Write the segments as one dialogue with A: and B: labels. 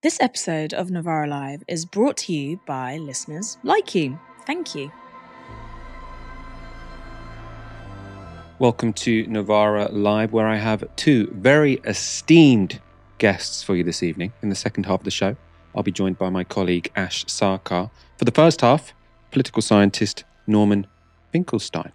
A: This episode of Novara Live is brought to you by listeners like you. Thank you.
B: Welcome to Novara Live, where I have two very esteemed guests for you this evening. In the second half of the show, I'll be joined by my colleague Ash Sarkar. For the first half, political scientist Norman Finkelstein.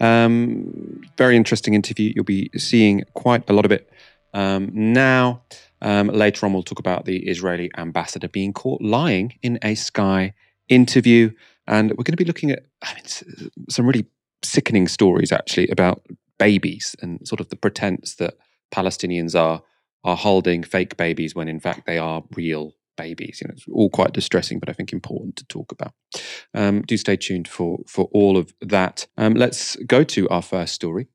B: Um, very interesting interview. You'll be seeing quite a lot of it um, now. Um, later on, we'll talk about the Israeli ambassador being caught lying in a Sky interview. And we're going to be looking at I mean, some really sickening stories, actually, about babies and sort of the pretense that Palestinians are are holding fake babies when in fact they are real babies. You know, it's all quite distressing, but I think important to talk about. Um, do stay tuned for for all of that. Um, let's go to our first story.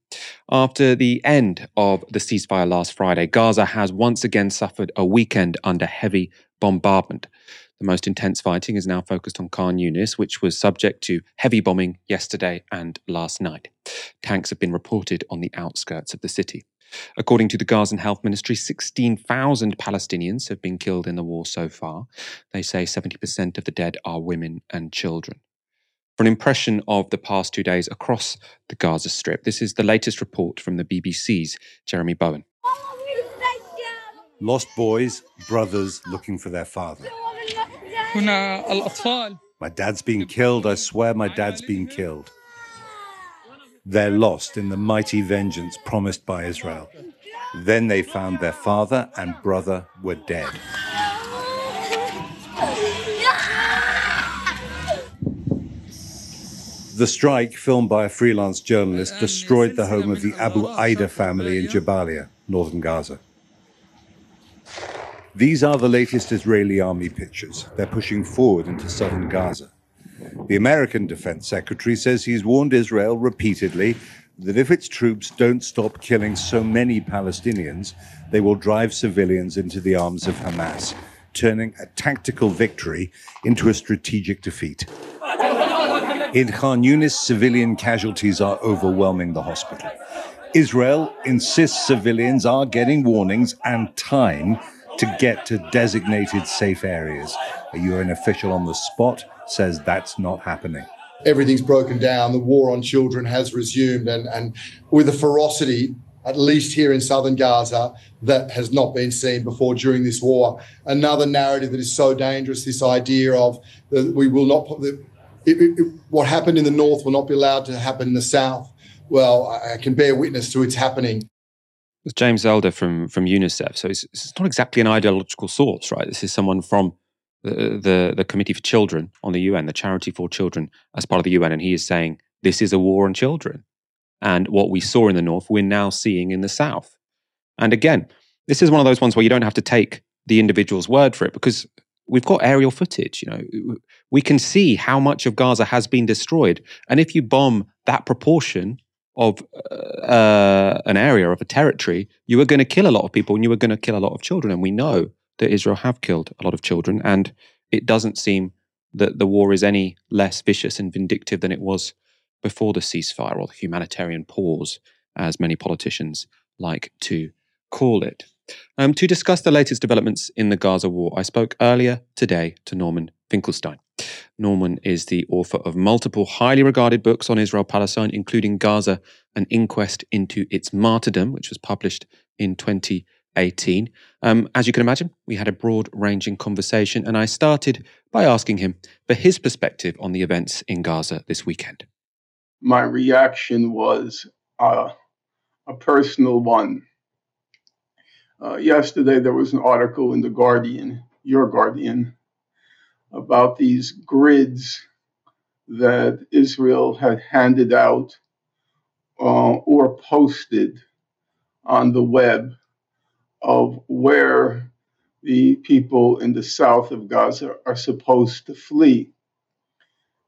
B: After the end of the ceasefire last Friday, Gaza has once again suffered a weekend under heavy bombardment. The most intense fighting is now focused on Khan Yunis, which was subject to heavy bombing yesterday and last night. Tanks have been reported on the outskirts of the city. According to the Gazan Health Ministry, 16,000 Palestinians have been killed in the war so far. They say 70% of the dead are women and children. For an impression of the past two days across the Gaza Strip, this is the latest report from the BBC's Jeremy Bowen.
C: Lost boys, brothers looking for their father. My dad's been killed. I swear my dad's been killed. They're lost in the mighty vengeance promised by Israel. Then they found their father and brother were dead. The strike, filmed by a freelance journalist, destroyed the home of the Abu Aida family in Jabalia, northern Gaza. These are the latest Israeli army pictures. They're pushing forward into southern Gaza. The American Defense Secretary says he's warned Israel repeatedly that if its troops don't stop killing so many Palestinians, they will drive civilians into the arms of Hamas, turning a tactical victory into a strategic defeat. In Khan Yunis, civilian casualties are overwhelming the hospital. Israel insists civilians are getting warnings and time to get to designated safe areas. A UN official on the spot says that's not happening.
D: Everything's broken down. The war on children has resumed, and, and with a ferocity, at least here in southern Gaza, that has not been seen before during this war. Another narrative that is so dangerous this idea of that we will not, it, it, what happened in the north will not be allowed to happen in the south. Well, I can bear witness to its happening.
B: It's James Elder from from UNICEF. So it's, it's not exactly an ideological source, right? This is someone from the, the, Committee for Children on the UN, the Charity for Children, as part of the UN, and he is saying this is a war on children. And what we saw in the north, we're now seeing in the south. And again, this is one of those ones where you don't have to take the individual's word for it because we've got aerial footage. You know, we can see how much of Gaza has been destroyed, and if you bomb that proportion of uh, an area of a territory, you are going to kill a lot of people, and you are going to kill a lot of children. And we know that Israel have killed a lot of children, and it doesn't seem that the war is any less vicious and vindictive than it was before the ceasefire or the humanitarian pause, as many politicians like to call it. Um, to discuss the latest developments in the Gaza war, I spoke earlier today to Norman Finkelstein. Norman is the author of multiple highly regarded books on Israel Palestine, including Gaza, an inquest into its martyrdom, which was published in 20 18. Um, as you can imagine, we had a broad ranging conversation, and I started by asking him for his perspective on the events in Gaza this weekend.
E: My reaction was uh, a personal one. Uh, yesterday, there was an article in The Guardian, your Guardian, about these grids that Israel had handed out uh, or posted on the web of where the people in the south of Gaza are supposed to flee.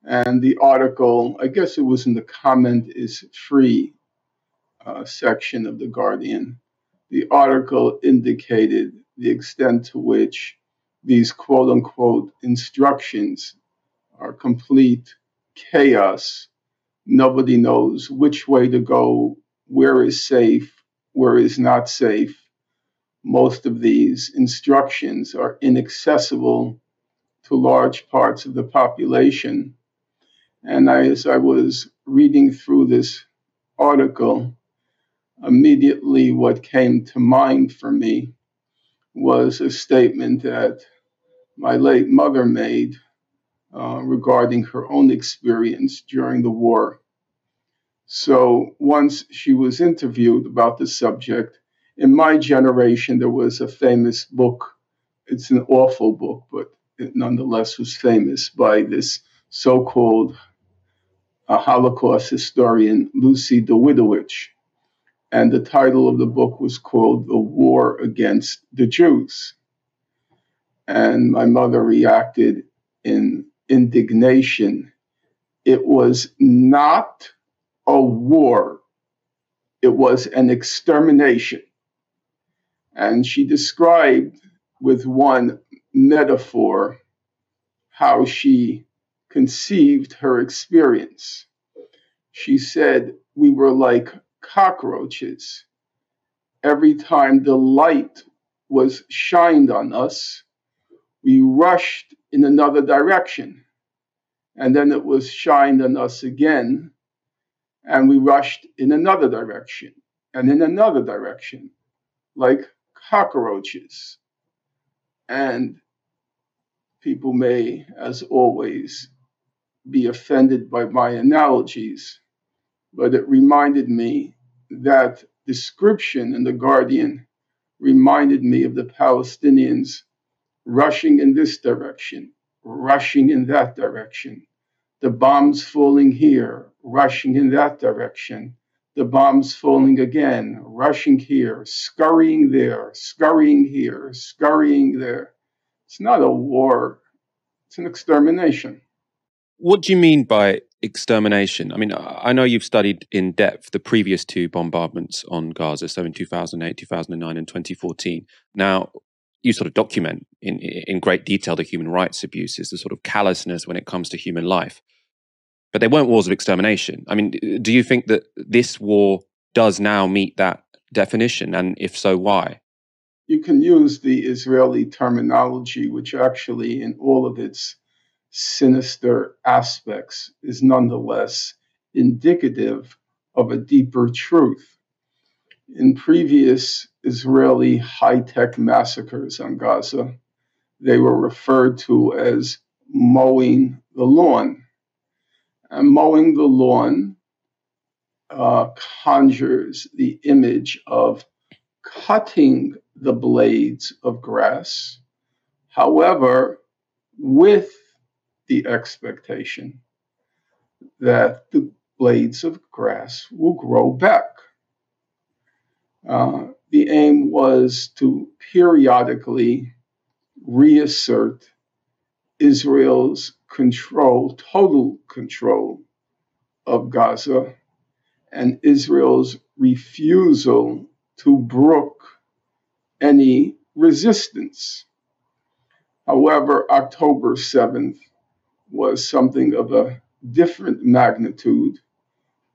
E: And the article, I guess it was in the comment is free uh, section of The Guardian, the article indicated the extent to which these quote unquote instructions are complete chaos. Nobody knows which way to go, where is safe, where is not safe most of these instructions are inaccessible to large parts of the population. And I, as I was reading through this article, immediately what came to mind for me was a statement that my late mother made uh, regarding her own experience during the war. So once she was interviewed about the subject, in my generation, there was a famous book. It's an awful book, but it nonetheless was famous by this so called uh, Holocaust historian, Lucy Dawidowicz. And the title of the book was called The War Against the Jews. And my mother reacted in indignation. It was not a war, it was an extermination. And she described with one metaphor how she conceived her experience. She said, We were like cockroaches. Every time the light was shined on us, we rushed in another direction. And then it was shined on us again, and we rushed in another direction and in another direction, like cockroaches. And people may, as always, be offended by my analogies, but it reminded me that description in The Guardian reminded me of the Palestinians rushing in this direction, rushing in that direction, the bombs falling here, rushing in that direction, the bombs falling again, rushing here, scurrying there, scurrying here, scurrying there. It's not a war, it's an extermination.
B: What do you mean by extermination? I mean, I know you've studied in depth the previous two bombardments on Gaza, so in 2008, 2009, and 2014. Now, you sort of document in, in great detail the human rights abuses, the sort of callousness when it comes to human life. But they weren't wars of extermination. I mean, do you think that this war does now meet that definition? And if so, why?
E: You can use the Israeli terminology, which actually, in all of its sinister aspects is nonetheless indicative of a deeper truth. In previous Israeli high tech massacres on Gaza, they were referred to as mowing the lawn. And mowing the lawn uh, conjures the image of cutting the blades of grass. However, with the expectation that the blades of grass will grow back. Uh, the aim was to periodically reassert Israel's control, total control of Gaza, and Israel's refusal to brook any resistance. However, October 7th was something of a different magnitude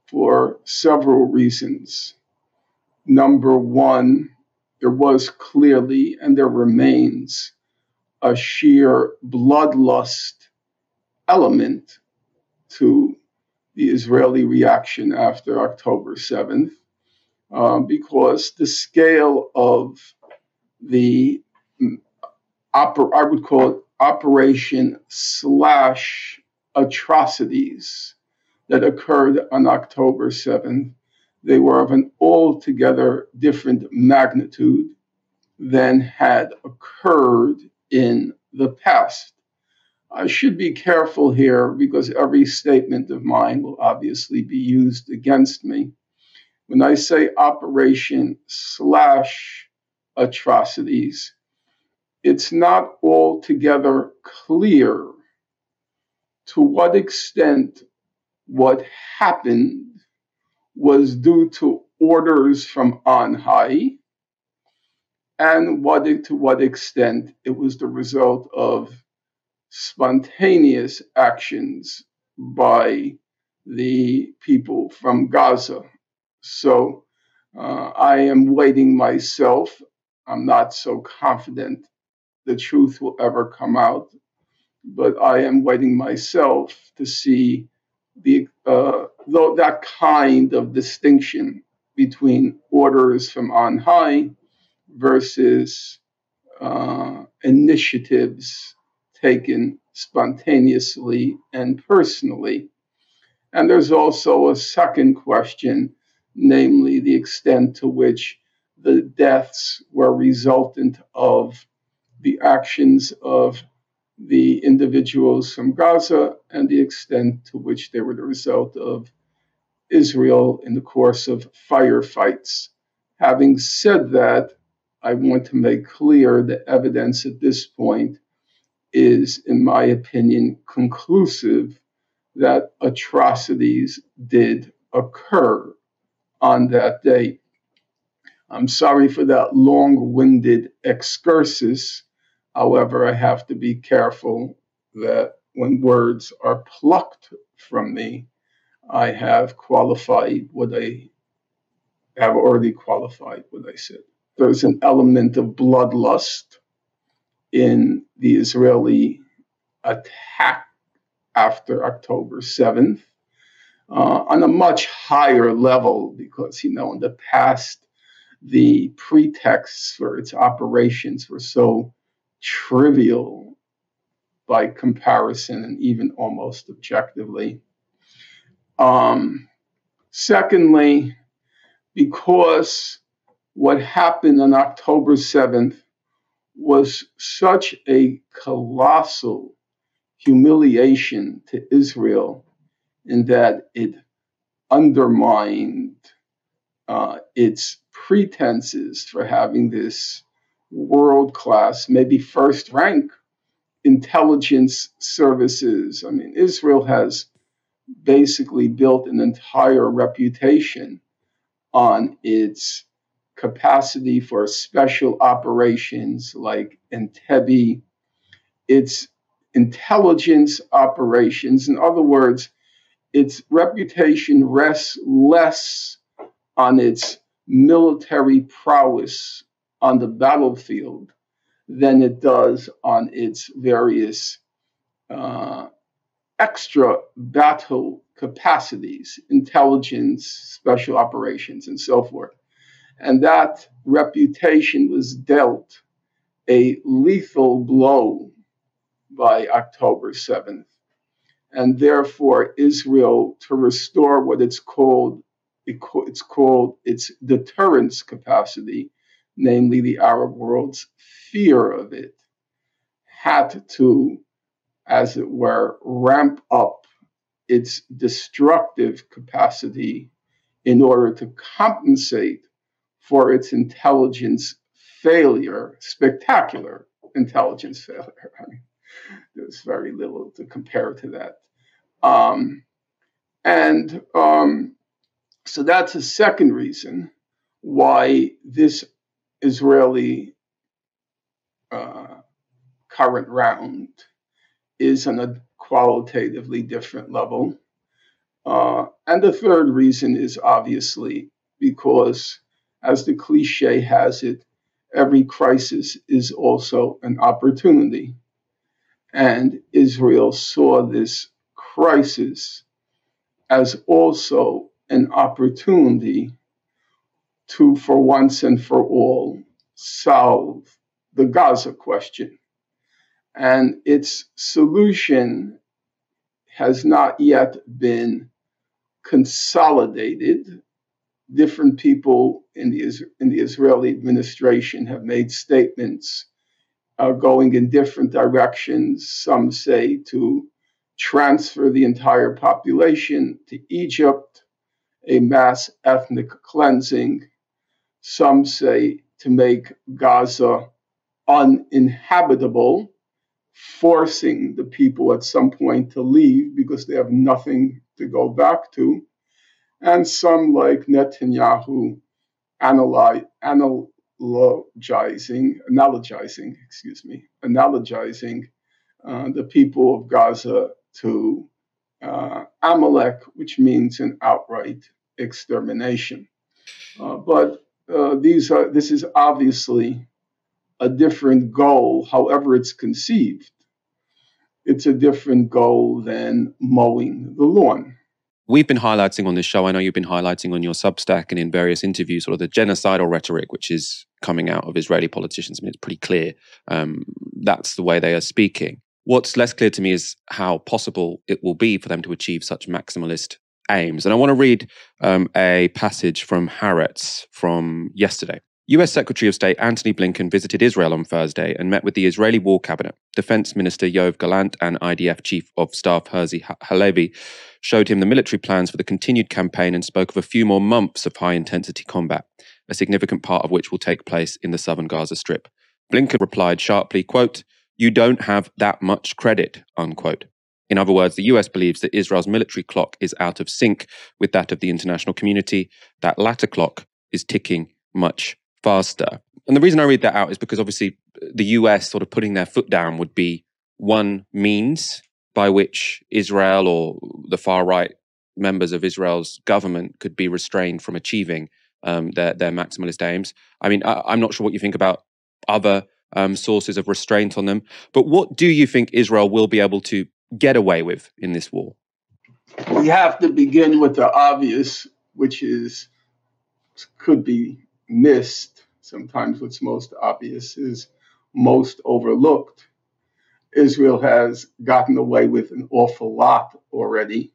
E: for several reasons. Number one, there was clearly and there remains a sheer bloodlust element to the Israeli reaction after October 7th, um, because the scale of the, mm, oper- I would call it operation slash atrocities that occurred on October 7th, they were of an altogether different magnitude than had occurred in the past. I should be careful here because every statement of mine will obviously be used against me. When I say operation slash atrocities, it's not altogether clear to what extent what happened was due to orders from on high and what to what extent it was the result of spontaneous actions by the people from Gaza. So uh, I am waiting myself I'm not so confident the truth will ever come out, but I am waiting myself to see the uh, that kind of distinction between orders from on high versus uh, initiatives taken spontaneously and personally. And there's also a second question, namely the extent to which the deaths were resultant of the actions of the individuals from Gaza and the extent to which they were the result of Israel in the course of firefights. Having said that, I want to make clear the evidence at this point is, in my opinion, conclusive that atrocities did occur on that day. I'm sorry for that long winded excursus. However, I have to be careful that when words are plucked from me, I have qualified what I have already qualified what I said. There's an element of bloodlust in the Israeli attack after October 7th uh, on a much higher level because, you know, in the past, the pretexts for its operations were so trivial by comparison and even almost objectively. Um, secondly, because what happened on October 7th was such a colossal humiliation to Israel in that it undermined uh, its pretenses for having this world class, maybe first rank intelligence services. I mean, Israel has basically built an entire reputation on its capacity for special operations like Entebbe, its intelligence operations. In other words, its reputation rests less on its military prowess on the battlefield than it does on its various uh, extra battle capacities, intelligence, special operations, and so forth. And that reputation was dealt a lethal blow by October 7th. And therefore, Israel, to restore what it's called, it's called its deterrence capacity, namely the Arab world's fear of it, had to, as it were, ramp up its destructive capacity in order to compensate for its intelligence failure, spectacular intelligence failure. I mean, there's very little to compare to that. Um, and um, so that's a second reason why this Israeli uh, current round is on a qualitatively different level. Uh, and the third reason is obviously because, as the cliche has it, every crisis is also an opportunity. And Israel saw this crisis as also an opportunity to, for once and for all, solve the Gaza question. And its solution has not yet been consolidated. Different people in the, in the Israeli administration have made statements uh, going in different directions. Some say to transfer the entire population to Egypt, a mass ethnic cleansing. Some say to make Gaza uninhabitable, forcing the people at some point to leave because they have nothing to go back to. And some, like Netanyahu, analyze, analogizing, analogizing, excuse me, analogizing uh, the people of Gaza to uh, Amalek, which means an outright extermination. Uh, but uh, these are this is obviously a different goal, however it's conceived. It's a different goal than mowing the lawn.
B: We've been highlighting on this show, I know you've been highlighting on your Substack and in various interviews, sort of the genocidal rhetoric which is coming out of Israeli politicians. I mean, it's pretty clear um, that's the way they are speaking. What's less clear to me is how possible it will be for them to achieve such maximalist aims. And I want to read um, a passage from Haaretz from yesterday. US Secretary of State Antony Blinken visited Israel on Thursday and met with the Israeli War Cabinet. Defense Minister Yoav Gallant and IDF Chief of Staff Herzi Halevi showed him the military plans for the continued campaign and spoke of a few more months of high intensity combat, a significant part of which will take place in the southern Gaza Strip. Blinken replied sharply, quote, You don't have that much credit, unquote. In other words, the US believes that Israel's military clock is out of sync with that of the international community. That latter clock is ticking much faster. And the reason I read that out is because obviously the US sort of putting their foot down would be one means by which Israel or the far right members of Israel's government could be restrained from achieving um, their, their maximalist aims. I mean, I, am not sure what you think about other um, sources of restraint on them, but what do you think Israel will be able to get away with in this war?
E: We have to begin with the obvious, which is could be missed, sometimes what's most obvious is most overlooked. Israel has gotten away with an awful lot already.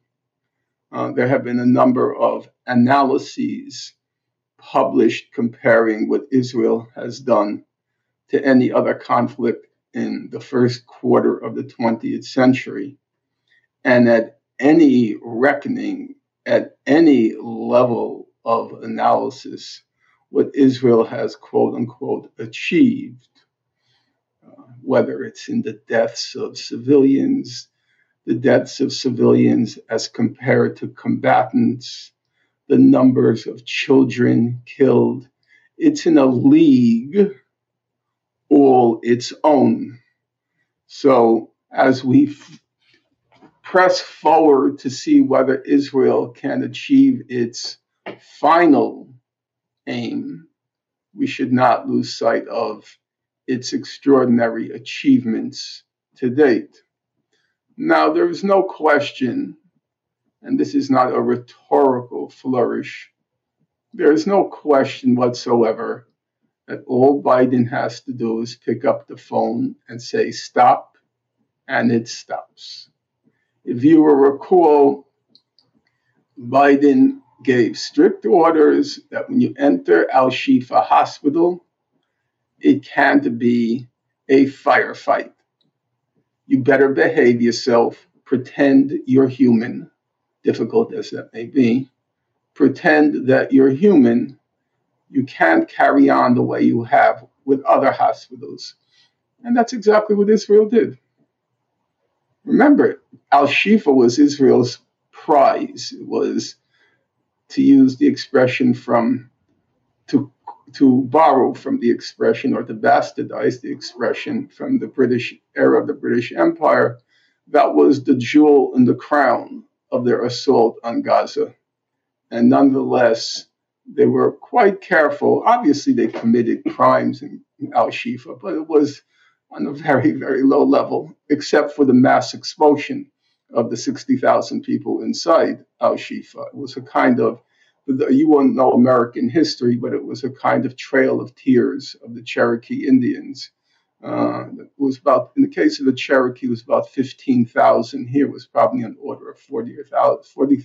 E: Uh, there have been a number of analyses published comparing what Israel has done to any other conflict in the first quarter of the 20th century. And at any reckoning, at any level of analysis, what Israel has, quote unquote, achieved, uh, whether it's in the deaths of civilians, the deaths of civilians as compared to combatants, the numbers of children killed. It's in a league all its own. So, as we f- press forward to see whether Israel can achieve its final aim, we should not lose sight of its extraordinary achievements to date. Now, there is no question, and this is not a rhetorical flourish, there is no question whatsoever that all Biden has to do is pick up the phone and say, stop, and it stops. If you will recall, Biden gave strict orders that when you enter Al Shifa Hospital, it can't be a firefight. You better behave yourself, pretend you're human, difficult as that may be. Pretend that you're human. You can't carry on the way you have with other hospitals. And that's exactly what Israel did. Remember, Al Shifa was Israel's prize. It was to use the expression from to to borrow from the expression or to bastardize the expression from the British era of the British Empire, that was the jewel in the crown of their assault on Gaza. And nonetheless, they were quite careful. Obviously, they committed crimes in, Al Shifa, but it was on a very, very low level, except for the mass expulsion of the 60,000 people inside Al Shifa. It was a kind of, you won't know American history, but it was a kind of trail of tears of the Cherokee Indians. Uh, it was about, in the case of the Cherokee, it was about 15,000. Here was probably an order of 40,000, 40,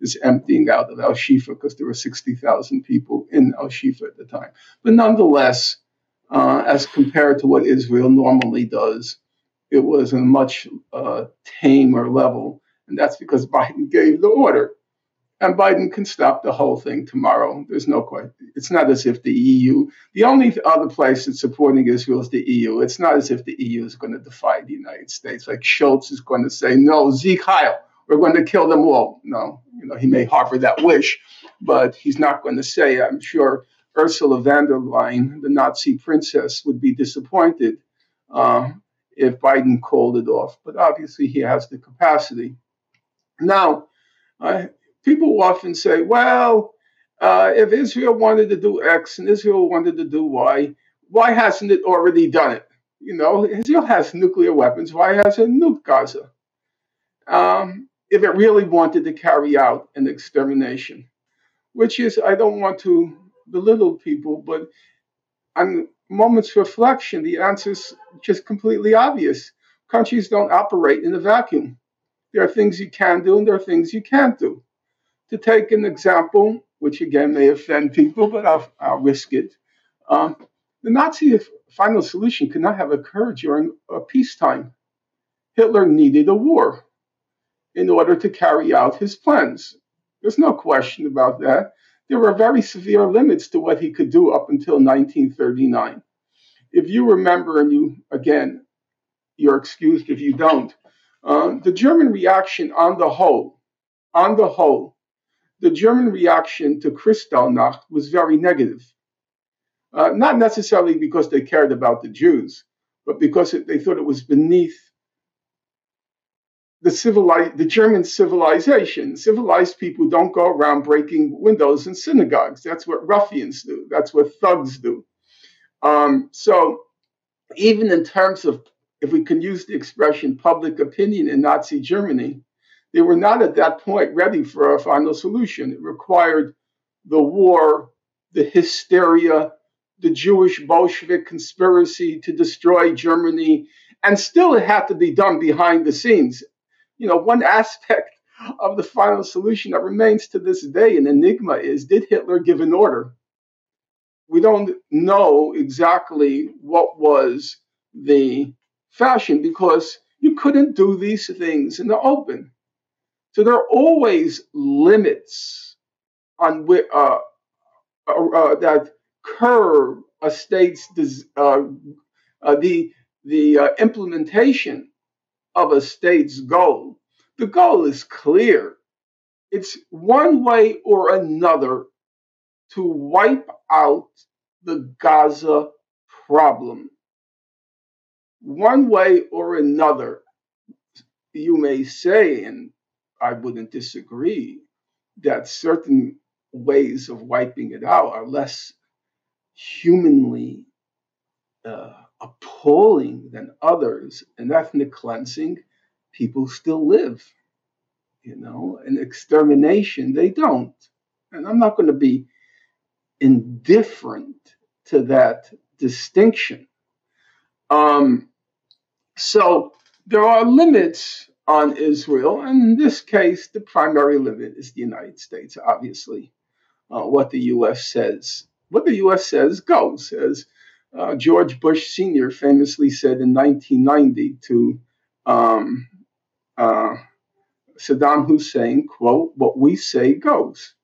E: is emptying out of Al Shifa because there were 60,000 people in Al Shifa at the time. But nonetheless, uh, as compared to what Israel normally does, it was a much uh, tamer level. And that's because Biden gave the order. And Biden can stop the whole thing tomorrow. There's no question. It's not as if the EU, the only other place that's supporting Israel is the EU. It's not as if the EU is going to defy the United States. Like Scholz is going to say, no, Sieg Heil, we're going to kill them all. No, you know, he may harbor that wish, but he's not going to say, I'm sure Ursula von der Leyen, the Nazi princess, would be disappointed. Uh, if Biden called it off. But obviously, he has the capacity. Now, uh, people often say, well, uh, if Israel wanted to do X and Israel wanted to do Y, why hasn't it already done it? You know, Israel has nuclear weapons. Why hasn't it nuked Gaza? Um, if it really wanted to carry out an extermination, which is, I don't want to belittle people, but on moments reflection, the answer is just completely obvious. Countries don't operate in a vacuum. There are things you can do and there are things you can't do. To take an example, which again may offend people, but I'll, I'll risk it. Um, the Nazi final solution could not have occurred during a peacetime. Hitler needed a war in order to carry out his plans. There's no question about that. There were very severe limits to what he could do up until 1939. If you remember, and you, again, you're excused if you don't, uh, the German reaction on the whole, on the whole, the German reaction to Kristallnacht was very negative. Uh, not necessarily because they cared about the Jews, but because it, they thought it was beneath the civilized, the German civilization. Civilized people don't go around breaking windows in synagogues. That's what ruffians do. That's what thugs do. Um, so, even in terms of, if we can use the expression public opinion in Nazi Germany, they were not at that point ready for a final solution. It required the war, the hysteria, the Jewish Bolshevik conspiracy to destroy Germany, and still it had to be done behind the scenes. You know, one aspect of the final solution that remains to this day an enigma is did Hitler give an order? We don't know exactly what was the fashion because you couldn't do these things in the open. So there are always limits on which, uh, uh, uh, that curb a state's uh, uh, the the uh, implementation of a state's goal. The goal is clear. It's one way or another to wipe out the Gaza problem. One way or another, you may say, and I wouldn't disagree, that certain ways of wiping it out are less humanly uh, appalling than others. In ethnic cleansing, people still live, you know, and extermination, they don't. And I'm not going to be indifferent to that distinction. Um, so there are limits on Israel, and in this case, the primary limit is the United States, obviously. Uh, what the U.S. says what the U.S. says goes. As uh, George Bush Sr. famously said in 1990 to um, uh, Saddam Hussein, quote, what we say goes.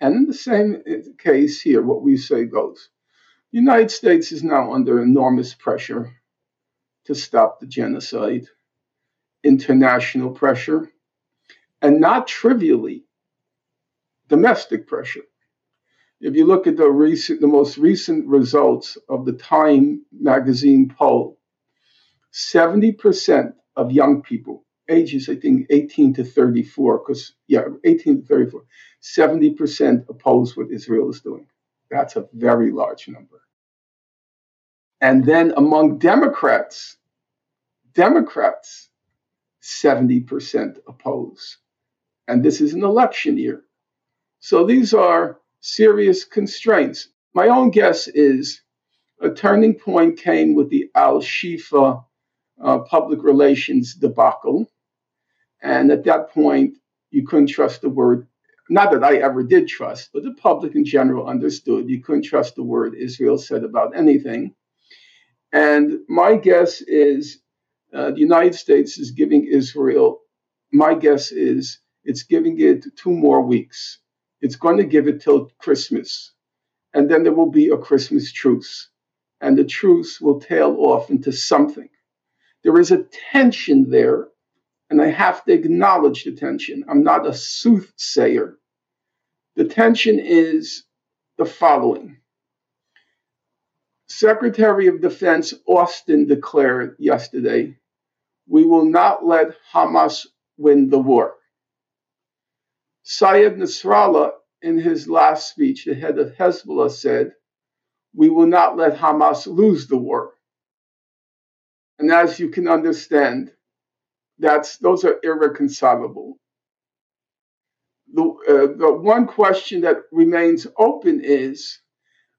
E: And in the same case here, what we say goes. The United States is now under enormous pressure to stop the genocide, international pressure, and not trivially, domestic pressure if you look at the recent, the most recent results of the Time magazine poll, 70% of young people, ages I think 18 to 34, because yeah, 18 to 34, 70% oppose what Israel is doing. That's a very large number. And then among Democrats, Democrats, 70% oppose. And this is an election year. So these are serious constraints. My own guess is a turning point came with the Al Shifa uh, public relations debacle. And at that point, you couldn't trust the word, not that I ever did trust, but the public in general understood you couldn't trust the word Israel said about anything. And my guess is uh, the United States is giving Israel, my guess is it's giving it two more weeks it's going to give it till Christmas. And then there will be a Christmas truce. And the truce will tail off into something. There is a tension there, and I have to acknowledge the tension. I'm not a soothsayer. The tension is the following Secretary of Defense Austin declared yesterday we will not let Hamas win the war. Syed Nasrallah, in his last speech, the head of Hezbollah, said, we will not let Hamas lose the war. And as you can understand, that's those are irreconcilable. The, uh, the one question that remains open is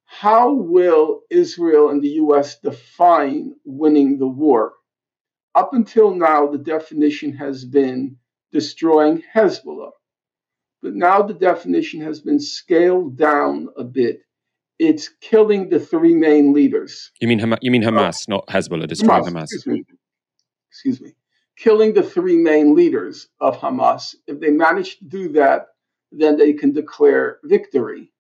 E: how will Israel and the US define winning the war? Up until now, the definition has been destroying Hezbollah. But now the definition has been scaled down a bit. It's killing the three main leaders.
B: You mean Hamas, you mean Hamas, not Hezbollah, destroying Hamas.
E: Hamas. Excuse me. Excuse me. Killing the three main leaders of Hamas. If they manage to do that, then they can declare victory.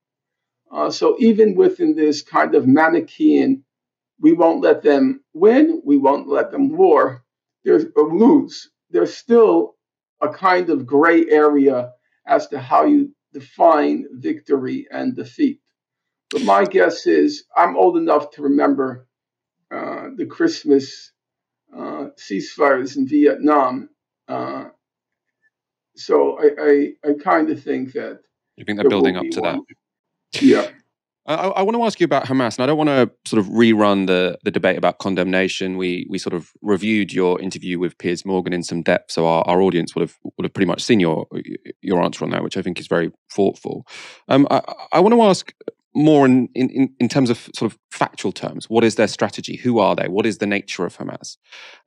E: Uh, so even within this kind of Manichaean, we won't let them win, we won't let them war, there's or lose. There's still a kind of gray area as to how you define victory and defeat. But my guess is I'm old enough to remember uh, the Christmas uh, ceasefires in Vietnam. Uh, so I, I, I kind of think that.
B: You think they're building up to one.
E: that? Yeah.
B: I, I, want to ask you about Hamas, and I don't want to sort of rerun the the debate about condemnation. We we sort of reviewed your interview with Piers Morgan in some depth, so our, our audience would have would have pretty much seen your your answer on that, which I think is very thoughtful. Um, I, I want to ask more in, in in terms of sort of factual terms. What is their strategy? Who are they? What is the nature of Hamas?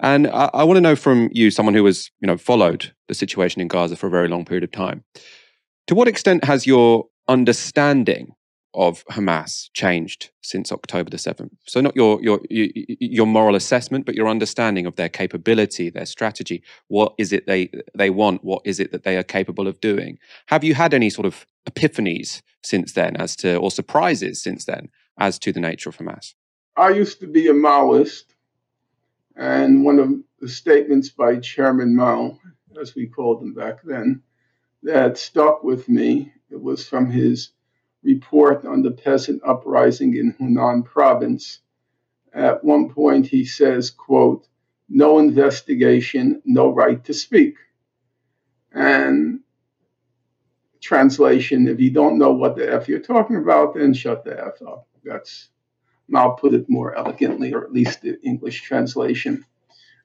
B: And I, I want to know from you, someone who has you know followed the situation in Gaza for a very long period of time. To what extent has your understanding of Hamas changed since October the 7th? So not your, your, your moral assessment, but your understanding of their capability, their strategy. What is it they, they want? What is it that they are capable of doing? Have you had any sort of epiphanies since then as to, or surprises since then as to the nature of Hamas?
E: I used to be a Maoist, and one of the statements by Chairman Mao, as we called him back then, that stuck with me, it was from his report on the peasant uprising in Hunan province. At one point, he says, quote, no investigation, no right to speak. And translation, if you don't know what the F you're talking about, then shut the F up. That's, I'll put it more elegantly, or at least the English translation.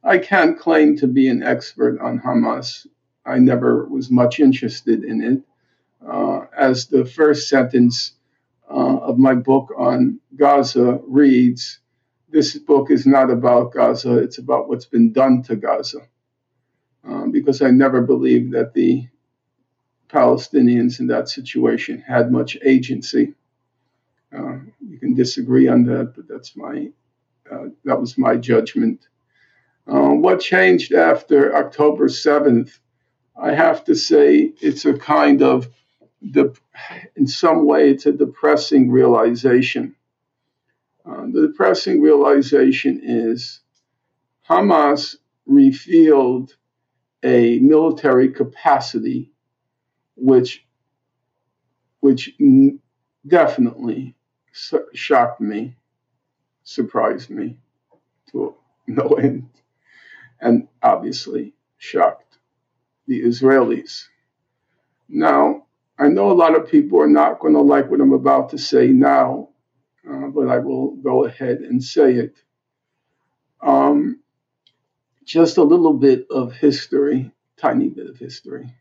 E: I can't claim to be an expert on Hamas. I never was much interested in it uh, as the first sentence uh, of my book on Gaza reads, this book is not about Gaza, it's about what's been done to Gaza. Um, because I never believed that the Palestinians in that situation had much agency. Uh, you can disagree on that, but that's my uh, that was my judgment. Uh, what changed after October 7th? I have to say it's a kind of de- in some way, it's a depressing realization. Uh, the depressing realization is Hamas revealed a military capacity which, which definitely su- shocked me, surprised me to no end, and obviously shocked the Israelis. Now, I know a lot of people are not going to like what I'm about to say now, uh, but I will go ahead and say it. Um, just a little bit of history, tiny bit of history.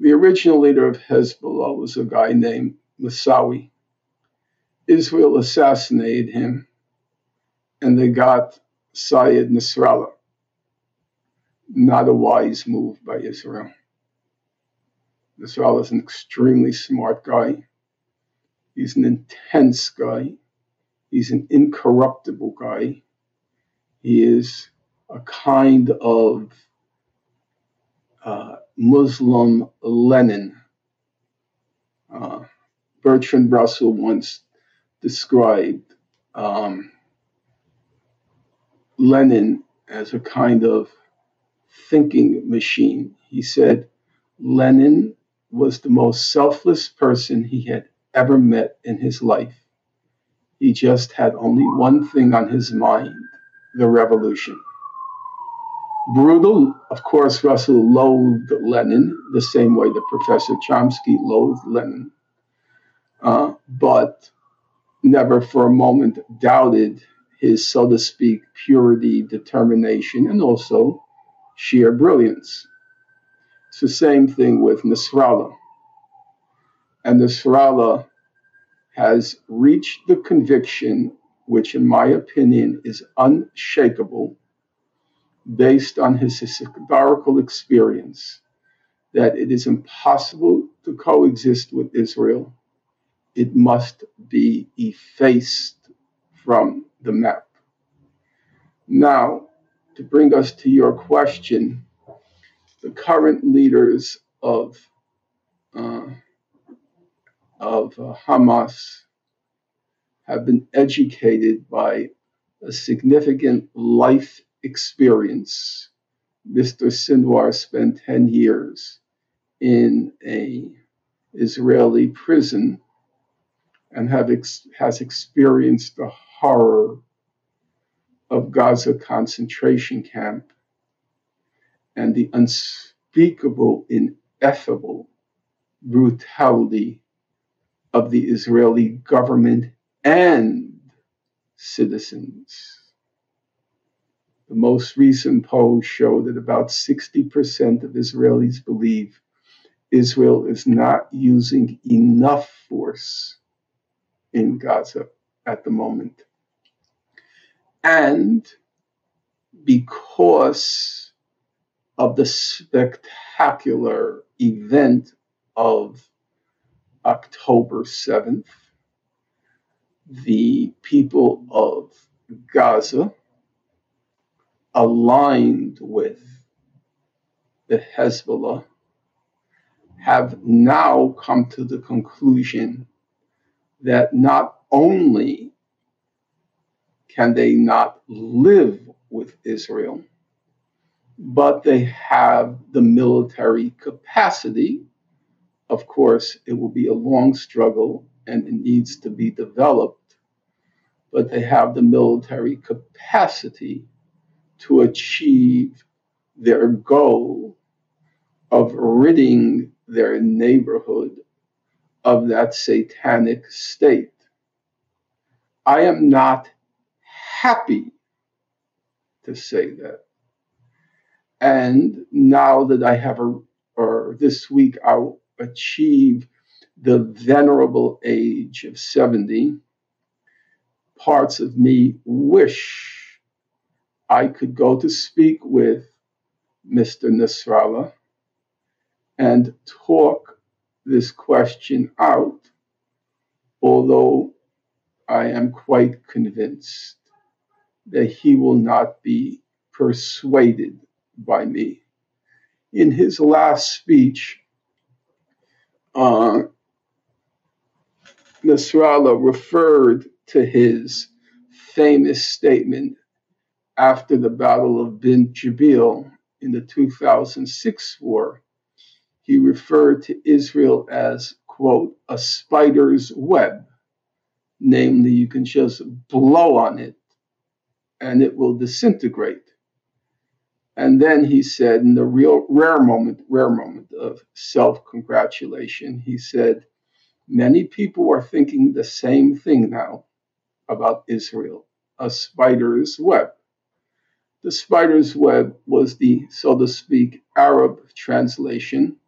E: The original leader of Hezbollah was a guy named Moussawi. Israel assassinated him, and they got Syed Nasrallah. Not a wise move by Israel. Nasrallah is an extremely smart guy. He's an intense guy. He's an incorruptible guy. He is a kind of uh, Muslim Lenin. Uh, Bertrand Russell once described um, Lenin as a kind of thinking machine. He said, Lenin was the most selfless person he had ever met in his life. He just had only one thing on his mind the revolution. Brutal, of course, Russell loathed Lenin the same way that Professor Chomsky loathed Lenin. Uh, but never for a moment doubted his, so to speak, purity, determination, and also sheer brilliance. It's the same thing with Nasrallah. And Nasrallah has reached the conviction, which, in my opinion, is unshakable, based on his historical experience, that it is impossible to coexist with Israel. It must be effaced from the map. Now, to bring us to your question, the current leaders of uh, of uh, Hamas have been educated by a significant life experience. Mr. Sinwar spent 10 years in a Israeli prison and have ex- has experienced the horror of Gaza concentration camp and the unspeakable, ineffable brutality of the Israeli government and citizens. The most recent polls show that about 60% of Israelis believe Israel is not using enough force in Gaza at the moment. And because of the spectacular event of October 7th, the people of Gaza aligned with the Hezbollah have now come to the conclusion that not only can they not live with Israel, but they have the military capacity of course, it will be a long struggle and it needs to be developed, but they have the military capacity to achieve their goal of ridding their neighborhood of that satanic state. I am not happy to say that. And now that I have a, or this week I'll achieve the venerable age of 70, parts of me wish I could go to speak with Mr. Nasrallah and talk this question out, although I am quite convinced that he will not be persuaded by me. In his last speech, uh, Nasrallah referred to his famous statement after the Battle of Bint Jbeil in the 2006 war. He referred to Israel as, quote, a spider's web. Namely, you can just blow on it and it will disintegrate. And then he said, in the real rare moment, rare moment of self congratulation, he said, Many people are thinking the same thing now about Israel a spider's web. The spider's web was the, so to speak, Arab translation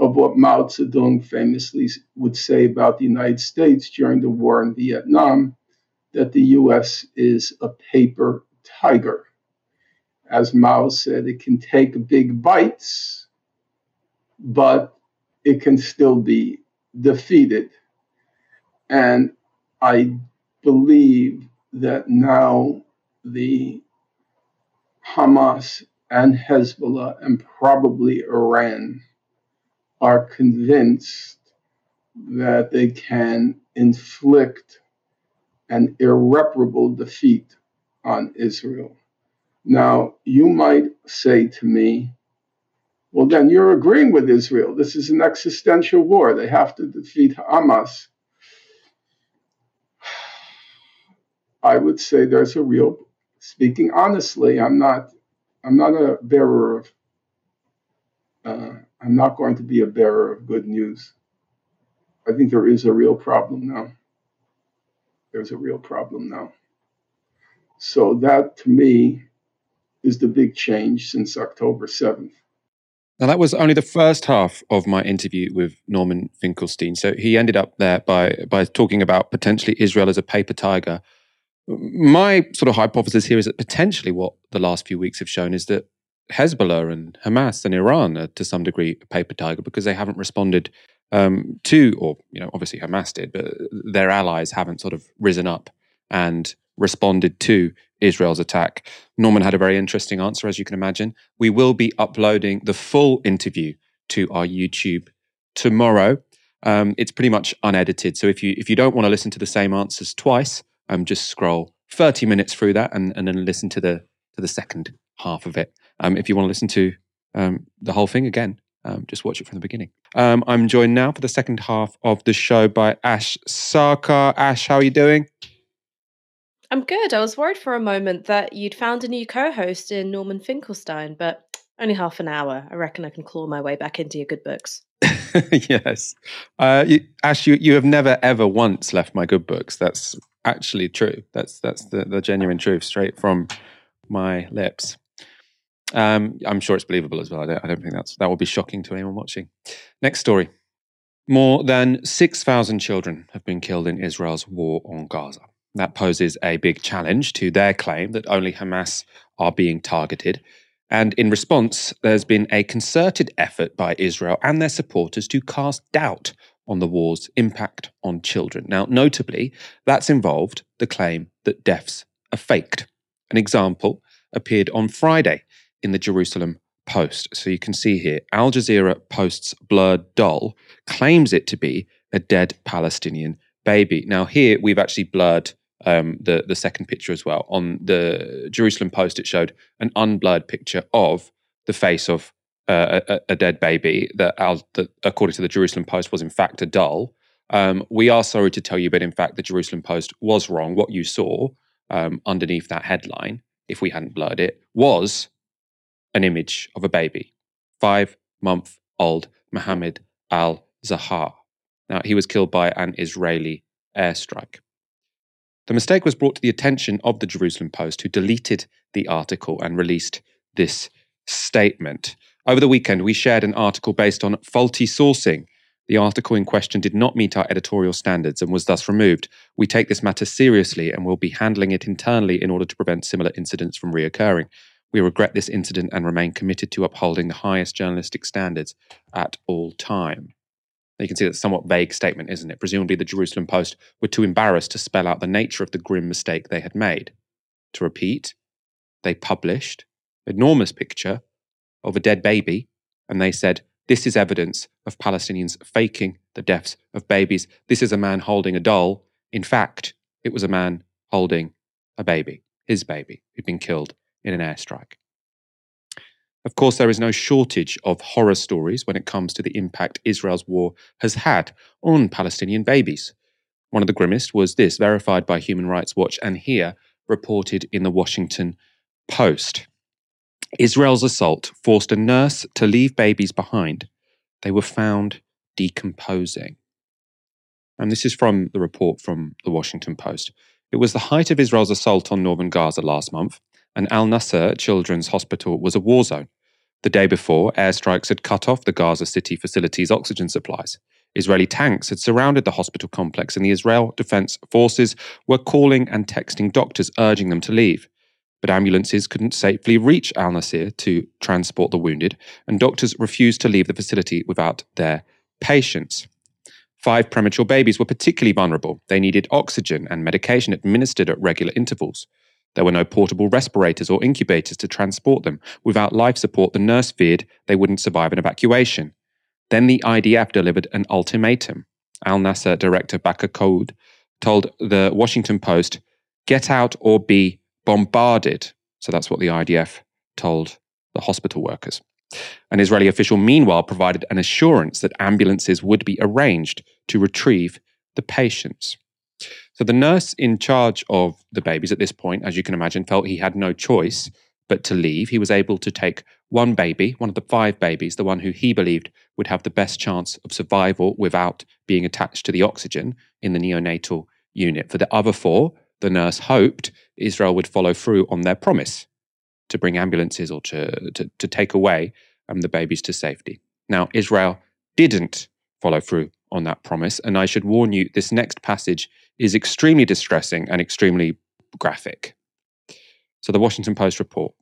E: of what Mao Zedong famously would say about the United States during the war in Vietnam that the US is a paper tiger as Mao said, it can take big bites, but it can still be defeated. And I believe that now the Hamas and Hezbollah and probably Iran are convinced that they can inflict an irreparable defeat on Israel. Now, you might say to me, well, then you're agreeing with Israel. This is an existential war. They have to defeat Hamas. I would say there's a real, speaking honestly, I'm not, I'm not a bearer of, uh, I'm not going to be a bearer of good news. I think there is a real problem now. there's a real problem now. So that to me is the big change since October 7th.
B: Now, that was only the first half of my interview with Norman Finkelstein. So he ended up there by, by talking about potentially Israel as a paper tiger. My sort of hypothesis here is that potentially what the last few weeks have shown is that Hezbollah and Hamas and Iran are to some degree a paper tiger because they haven't responded um, to, or you know, obviously Hamas did, but their allies haven't sort of risen up and responded to Israel's attack. Norman had a very interesting answer, as you can imagine. We will be uploading the full interview to our YouTube tomorrow. Um, it's pretty much unedited, so if you if you don't want to listen to the same answers twice, um, just scroll 30 minutes through that and, and then listen to the to the second half of it. Um, if you want to listen to um, the whole thing again, um, just watch it from the beginning. Um, I'm joined now for the second half of the show by Ash Sarkar. Ash, how are you doing?
F: I'm good. I was worried for a moment that you'd found a new co host in Norman Finkelstein, but only half an hour. I reckon I can claw my way back into your good books.
B: yes. Uh, you, Ash, you, you have never, ever once left my good books. That's actually true. That's, that's the, the genuine truth straight from my lips. Um, I'm sure it's believable as well. I don't, I don't think that's, that will be shocking to anyone watching. Next story. More than 6,000 children have been killed in Israel's war on Gaza. That poses a big challenge to their claim that only Hamas are being targeted. And in response, there's been a concerted effort by Israel and their supporters to cast doubt on the war's impact on children. Now, notably, that's involved the claim that deaths are faked. An example appeared on Friday in the Jerusalem Post. So you can see here Al Jazeera Post's blurred doll claims it to be a dead Palestinian baby. Now, here we've actually blurred um, the the second picture as well. On the Jerusalem Post, it showed an unblurred picture of the face of uh, a, a, dead baby that, that, according to the Jerusalem Post, was in fact a doll. Um, we are sorry to tell you, but in fact, the Jerusalem Post was wrong. What you saw um, underneath that headline, if we hadn't blurred it, was an image of a baby, five month old Mohammed al Zahar. Now, he was killed by an Israeli airstrike. The mistake was brought to the attention of the Jerusalem Post, who deleted the article and released this statement. Over the weekend, we shared an article based on faulty sourcing. The article in question did not meet our editorial standards and was thus removed. We take this matter seriously and will be handling it internally in order to prevent similar incidents from reoccurring. We regret this incident and remain committed to upholding the highest journalistic standards at all time. You can see that's somewhat vague statement, isn't it? Presumably, the Jerusalem Post were too embarrassed to spell out the nature of the grim mistake they had made. To repeat, they published enormous picture of a dead baby, and they said, This is evidence of Palestinians faking the deaths of babies. This is a man holding a doll. In fact, it was a man holding a baby, his baby, who'd been killed in an airstrike. Of course, there is no shortage of horror stories when it comes to the impact Israel's war has had on Palestinian babies. One of the grimmest was this, verified by Human Rights Watch and here reported in the Washington Post. Israel's assault forced a nurse to leave babies behind. They were found decomposing. And this is from the report from the Washington Post. It was the height of Israel's assault on northern Gaza last month, and Al Nasser Children's Hospital was a war zone. The day before, airstrikes had cut off the Gaza City facility's oxygen supplies. Israeli tanks had surrounded the hospital complex, and the Israel Defense Forces were calling and texting doctors, urging them to leave. But ambulances couldn't safely reach Al Nasir to transport the wounded, and doctors refused to leave the facility without their patients. Five premature babies were particularly vulnerable. They needed oxygen and medication administered at regular intervals. There were no portable respirators or incubators to transport them. Without life support, the nurse feared they wouldn't survive an evacuation. Then the IDF delivered an ultimatum. Al Nasser director Baker Koud told the Washington Post, get out or be bombarded. So that's what the IDF told the hospital workers. An Israeli official, meanwhile, provided an assurance that ambulances would be arranged to retrieve the patients. So the nurse in charge of the babies at this point, as you can imagine, felt he had no choice but to leave. He was able to take one baby, one of the five babies, the one who he believed would have the best chance of survival without being attached to the oxygen in the neonatal unit. For the other four, the nurse hoped Israel would follow through on their promise to bring ambulances or to, to, to take away um, the babies to safety. Now, Israel didn't follow through on that promise. And I should warn you, this next passage is extremely distressing and extremely graphic. So, the Washington Post report.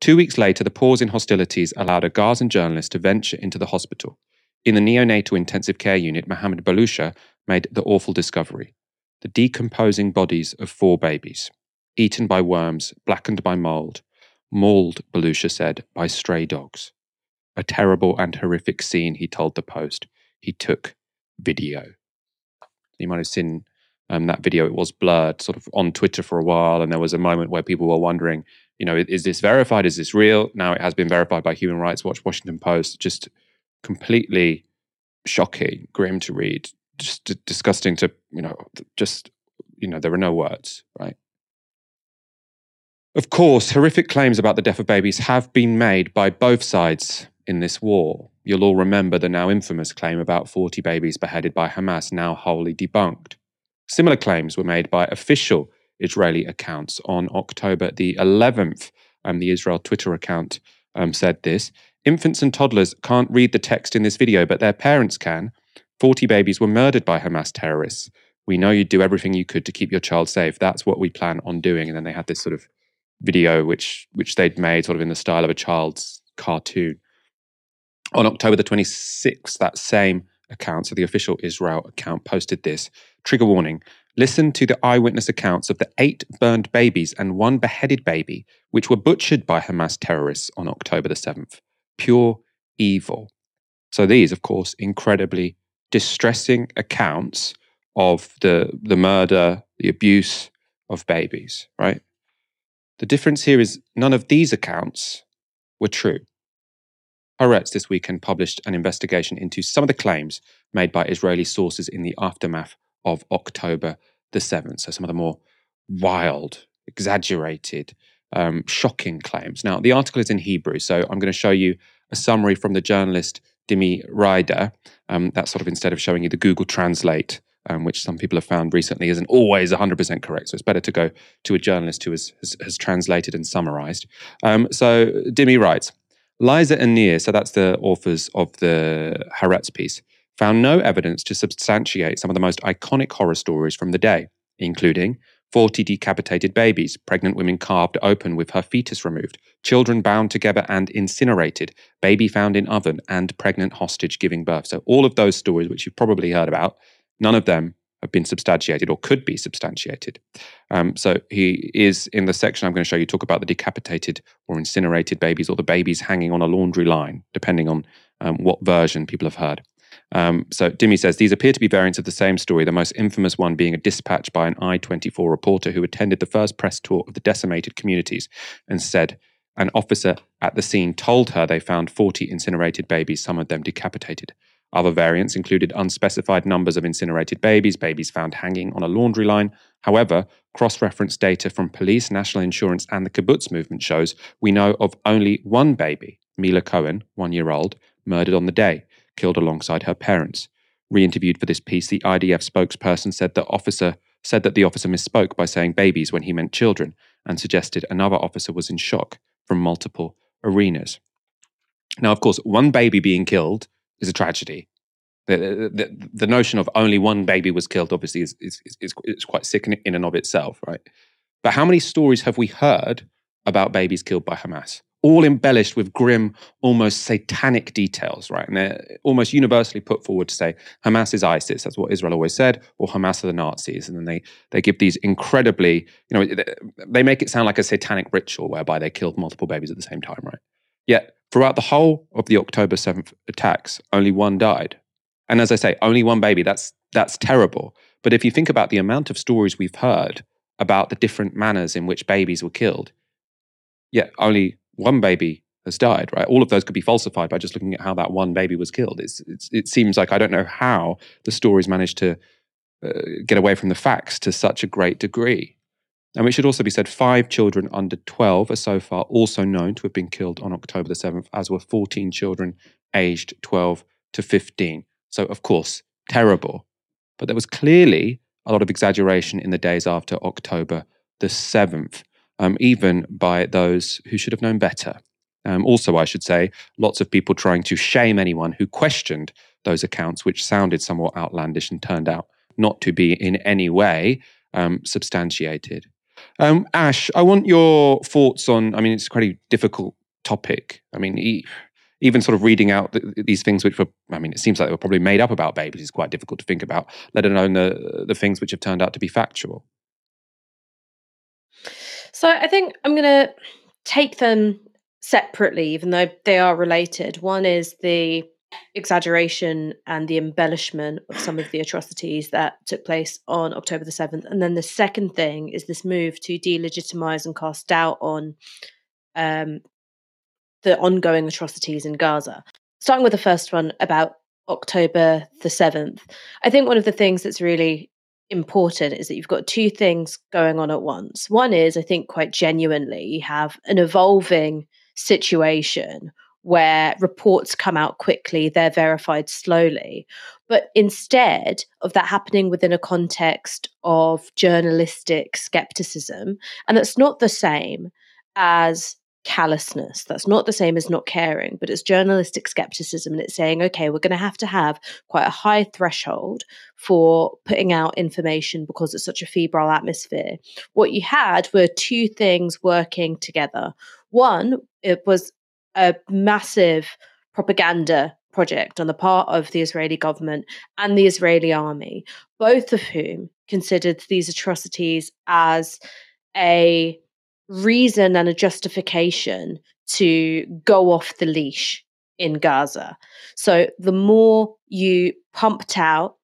B: Two weeks later, the pause in hostilities allowed a Gazan journalist to venture into the hospital. In the neonatal intensive care unit, Mohammed Balusha made the awful discovery the decomposing bodies of four babies, eaten by worms, blackened by mold, mauled, Balusha said, by stray dogs. A terrible and horrific scene, he told the Post. He took video. You might have seen um, that video. It was blurred sort of on Twitter for a while, and there was a moment where people were wondering, you know, is this verified? Is this real? Now it has been verified by Human Rights Watch, Washington Post. Just completely shocking, grim to read, just disgusting to, you know, just, you know, there are no words, right? Of course, horrific claims about the death of babies have been made by both sides in this war. You'll all remember the now infamous claim about 40 babies beheaded by Hamas, now wholly debunked. Similar claims were made by official Israeli accounts on October the 11th. Um, the Israel Twitter account um, said this Infants and toddlers can't read the text in this video, but their parents can. 40 babies were murdered by Hamas terrorists. We know you'd do everything you could to keep your child safe. That's what we plan on doing. And then they had this sort of video which which they'd made sort of in the style of a child's cartoon. On October the 26th, that same account, so the official Israel account, posted this trigger warning. Listen to the eyewitness accounts of the eight burned babies and one beheaded baby, which were butchered by Hamas terrorists on October the 7th. Pure evil. So these, of course, incredibly distressing accounts of the, the murder, the abuse of babies, right? The difference here is none of these accounts were true. Haaretz this weekend published an investigation into some of the claims made by Israeli sources in the aftermath of October the 7th. So, some of the more wild, exaggerated, um, shocking claims. Now, the article is in Hebrew, so I'm going to show you a summary from the journalist Dimi Reider. Um, that's sort of instead of showing you the Google Translate um, which some people have found recently isn't always 100% correct. So it's better to go to a journalist who has, has, has translated and summarized. Um, so Dimi writes Liza and Nir, so that's the authors of the Haaretz piece, found no evidence to substantiate some of the most iconic horror stories from the day, including 40 decapitated babies, pregnant women carved open with her fetus removed, children bound together and incinerated, baby found in oven, and pregnant hostage giving birth. So, all of those stories, which you've probably heard about, None of them have been substantiated or could be substantiated. Um, so he is in the section I'm going to show you talk about the decapitated or incinerated babies or the babies hanging on a laundry line, depending on um, what version people have heard. Um, so Dimi says these appear to be variants of the same story, the most infamous one being a dispatch by an I 24 reporter who attended the first press tour of the decimated communities and said an officer at the scene told her they found 40 incinerated babies, some of them decapitated. Other variants included unspecified numbers of incinerated babies, babies found hanging on a laundry line. However, cross reference data from police, national insurance, and the kibbutz movement shows we know of only one baby, Mila Cohen, one year old, murdered on the day, killed alongside her parents. Re interviewed for this piece, the IDF spokesperson said the officer said that the officer misspoke by saying babies when he meant children and suggested another officer was in shock from multiple arenas. Now, of course, one baby being killed is a tragedy. The, the, the, notion of only one baby was killed obviously is, is, is, is quite sick in and of itself, right? But how many stories have we heard about babies killed by Hamas? All embellished with grim, almost satanic details, right? And they're almost universally put forward to say Hamas is ISIS, that's what Israel always said, or Hamas are the Nazis. And then they, they give these incredibly, you know, they make it sound like a satanic ritual whereby they killed multiple babies at the same time, right? Yet Throughout the whole of the October 7th attacks, only one died. And as I say, only one baby, that's, that's terrible. But if you think about the amount of stories we've heard about the different manners in which babies were killed, yet only one baby has died, right? All of those could be falsified by just looking at how that one baby was killed. It's, it's, it seems like I don't know how the stories managed to uh, get away from the facts to such a great degree. And it should also be said five children under 12 are so far also known to have been killed on October the 7th, as were 14 children aged 12 to 15. So, of course, terrible. But there was clearly a lot of exaggeration in the days after October the 7th, um, even by those who should have known better. Um, also, I should say, lots of people trying to shame anyone who questioned those accounts, which sounded somewhat outlandish and turned out not to be in any way um, substantiated. Um, Ash, I want your thoughts on. I mean, it's quite a difficult topic. I mean, even sort of reading out the, these things, which were, I mean, it seems like they were probably made up about babies, is quite difficult to think about. Let alone the the things which have turned out to be factual.
F: So I think I'm going to take them separately, even though they are related. One is the exaggeration and the embellishment of some of the atrocities that took place on October the 7th. And then the second thing is this move to delegitimize and cast doubt on um, the ongoing atrocities in Gaza. Starting with the first one about October the 7th, I think one of the things that's really important is that you've got two things going on at once. One is, I think, quite genuinely, you have an evolving situation where reports come out quickly, they're verified slowly. But instead of that happening within a context of journalistic skepticism, and that's not the same as callousness. That's not the same as not caring, but it's journalistic skepticism. And it's saying, okay, we're going to have to have quite a high threshold for putting out information because it's such a febrile atmosphere. What you had were two things working together. One, it was a massive propaganda project on the part of the Israeli government and the Israeli army, both of whom considered these atrocities as a reason and a justification to go off the leash in Gaza. So the more you pumped out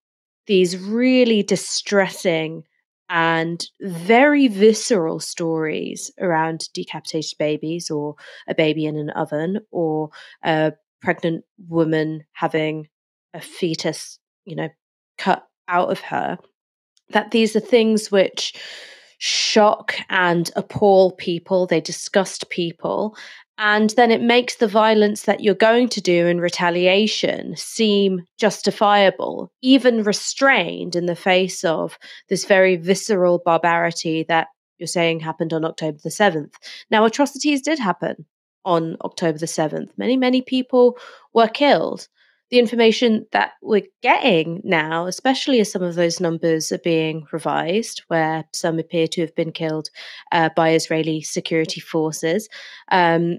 F: these really distressing and very visceral stories around decapitated babies or a baby in an oven or a pregnant woman having a fetus, you know, cut out of her, that these are things which shock and appall people, they disgust people. And then it makes the violence that you're going to do in retaliation seem justifiable, even restrained in the face of this very visceral barbarity that you're saying happened on October the 7th. Now, atrocities did happen on October the 7th. Many, many people were killed the information that we're getting now, especially as some of those numbers are being revised, where some appear to have been killed uh, by Israeli security forces, um,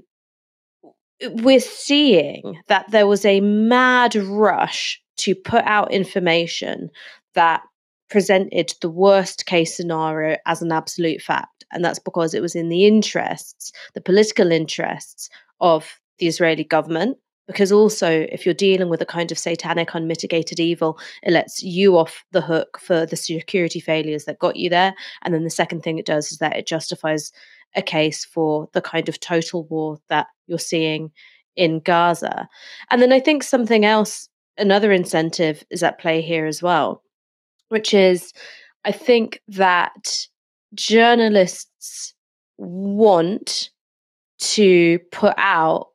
F: we're seeing that there was a mad rush to put out information that presented the worst case scenario as an absolute fact. And that's because it was in the interests, the political interests of the Israeli government because also if you're dealing with a kind of satanic unmitigated evil it lets you off the hook for the security failures that got you there and then the second thing it does is that it justifies a case for the kind of total war that you're seeing in Gaza. And then i think something else another incentive is at play here as well which is i think that journalists want to put out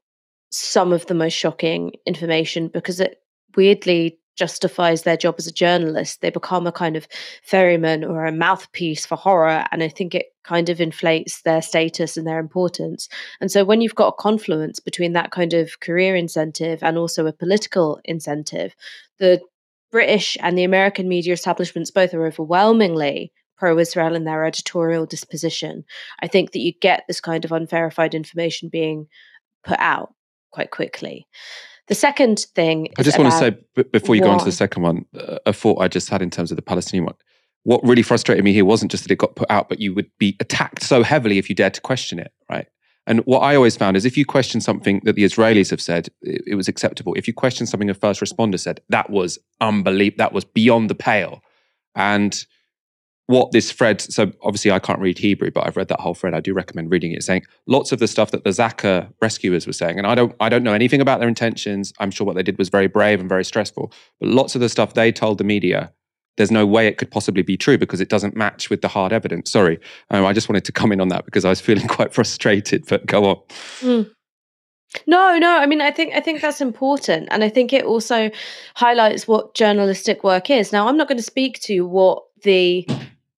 F: some of the most shocking information because it weirdly justifies their job as a journalist. They become a kind of ferryman or a mouthpiece for horror. And I think it kind of inflates their status and their importance. And so when you've got a confluence between that kind of career incentive and also a political incentive, the British and the American media establishments both are overwhelmingly pro Israel in their editorial disposition. I think that you get this kind of unverified information being put out quite quickly. The second thing
B: I just want to say before you go on to the second one, uh, a thought I just had in terms of the Palestinian one. What really frustrated me here wasn't just that it got put out, but you would be attacked so heavily if you dared to question it, right? And what I always found is if you question something that the Israelis have said, it, it was acceptable. If you question something a first responder said, that was unbelievable. That was beyond the pale. And what this thread, so obviously I can't read Hebrew, but I've read that whole thread. I do recommend reading it, saying lots of the stuff that the Zaka rescuers were saying, and I don't I don't know anything about their intentions. I'm sure what they did was very brave and very stressful. But lots of the stuff they told the media, there's no way it could possibly be true because it doesn't match with the hard evidence. Sorry. Um, I just wanted to comment on that because I was feeling quite frustrated, but go on.
F: Mm. No, no. I mean, I think I think that's important, and I think it also highlights what journalistic work is. Now, I'm not going to speak to what the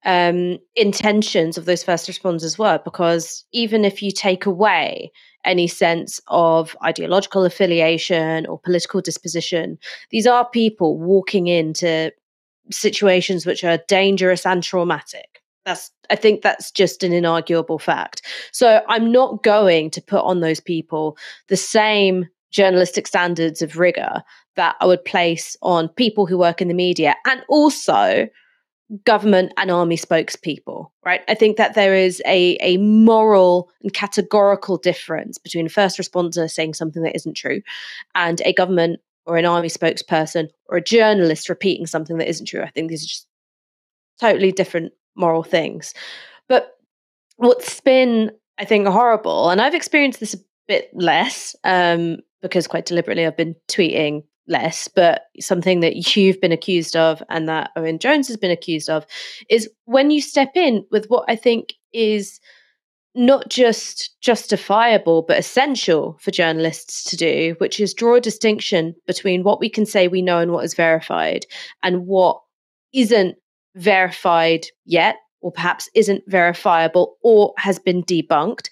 F: um, intentions of those first responders were. Because even if you take away any sense of ideological affiliation or political disposition, these are people walking into situations which are dangerous and traumatic. That's I think that's just an inarguable fact. So I'm not going to put on those people the same journalistic standards of rigor that I would place on people who work in the media and also government and army spokespeople, right? I think that there is a, a moral and categorical difference between a first responder saying something that isn't true and a government or an army spokesperson or a journalist repeating something that isn't true. I think these are just totally different moral things. But what's been, I think, horrible, and I've experienced this a bit less um, because quite deliberately I've been tweeting less, but something that you've been accused of and that Owen Jones has been accused of is when you step in with what I think is not just justifiable but essential for journalists to do, which is draw a distinction between what we can say we know and what is verified and what isn't verified yet, or perhaps isn't verifiable or has been debunked,